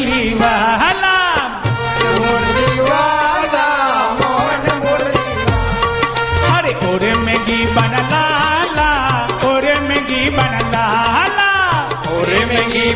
मुरली वाला मुरली वाला मोहन मुरली अरे बन लाला और मेगी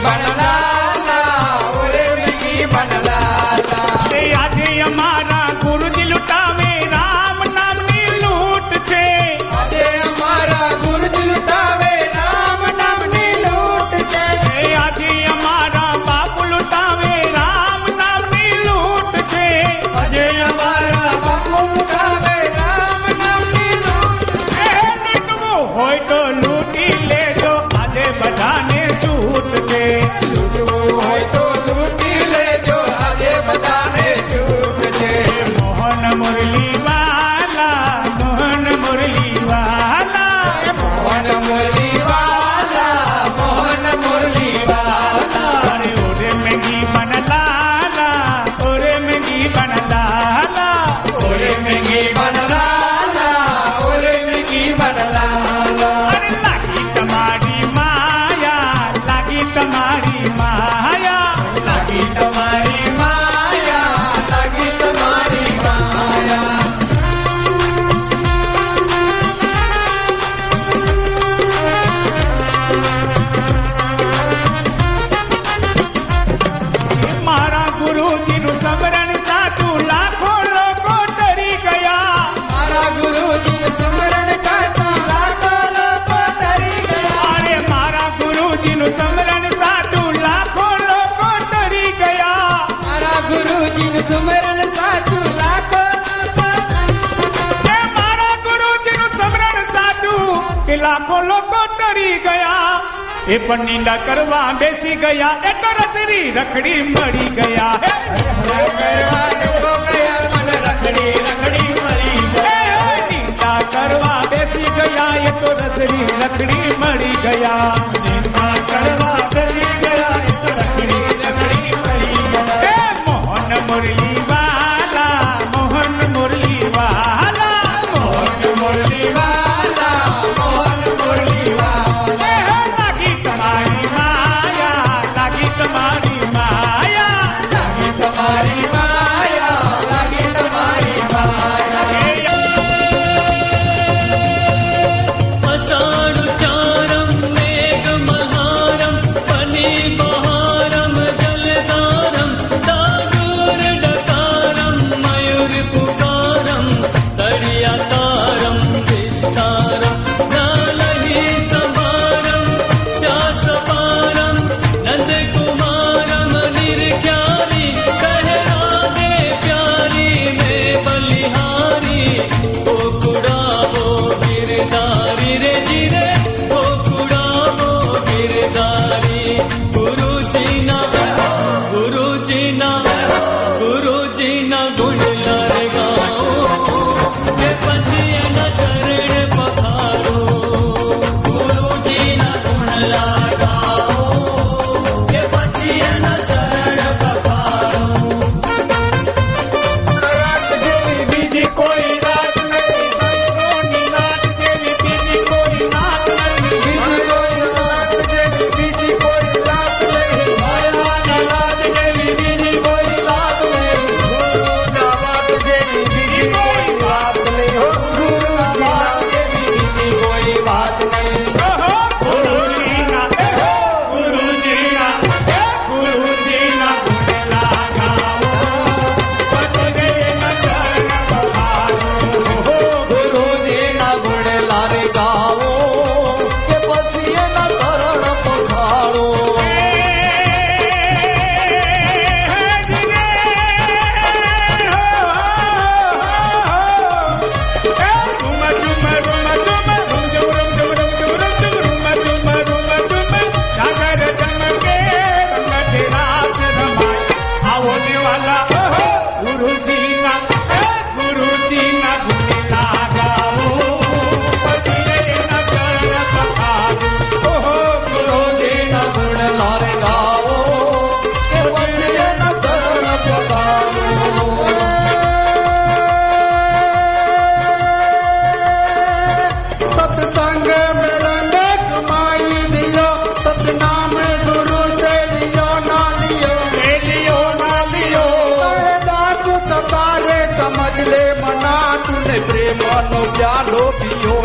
सुमरन साचू लाखो મારા ગુરુજીનું સ્મરણ સાચું કે લાખો લોકો તરી ગયા એ પણ નિંદા કરવા બેસી ગયા એ તો રસરી રખડી મળી ગયા હે રખડી રખડી મળી ગયા નિંદા કરવા બેસી ગયા એ તો રસરી રખડી મળી ગયા નિંદા કરવા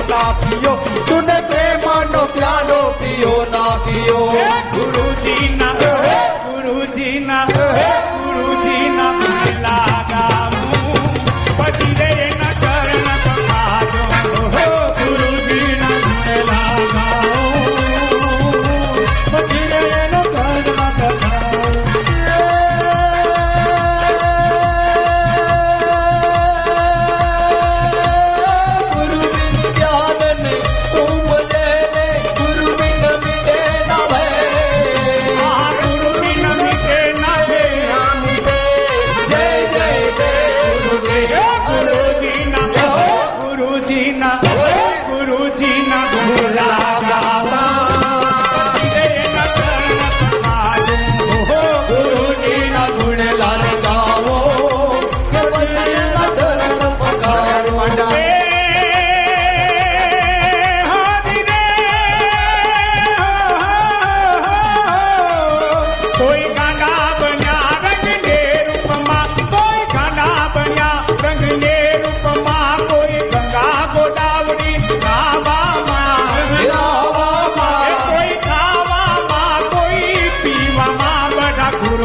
का पियो। तूने प्रेमानो प्यालो पियो ना पियो। गुरु जी ना।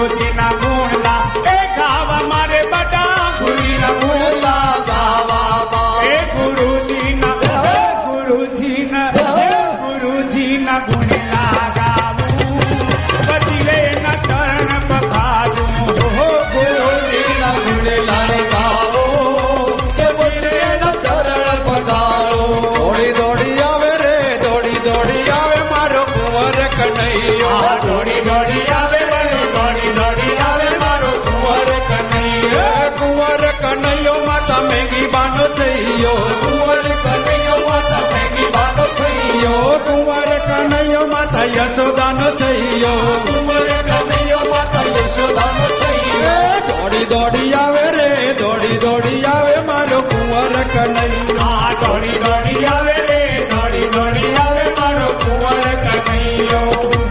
我的天呐 માતા યશોદાનો છૈયો માતા યશોદાનો દોડી દોડી આવે રે દોડી દોડી આવે મારો કુંવર કનૈયો. દોડી દોડી આવે રે દોડી દોડી આવે મારો કુંવર કનૈયો.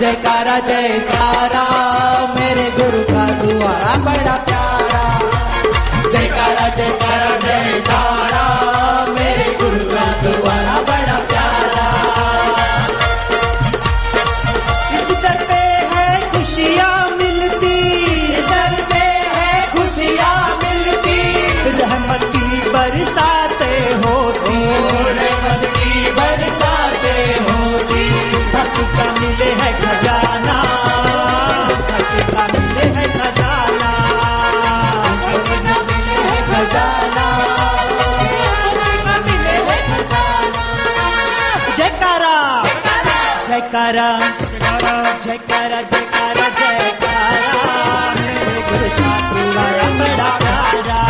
जयकारा जयकारा jaykara jaykara jaykara jaykara jaykara jaykara jaykara jaykara jaykara jaykara jaykara jaykara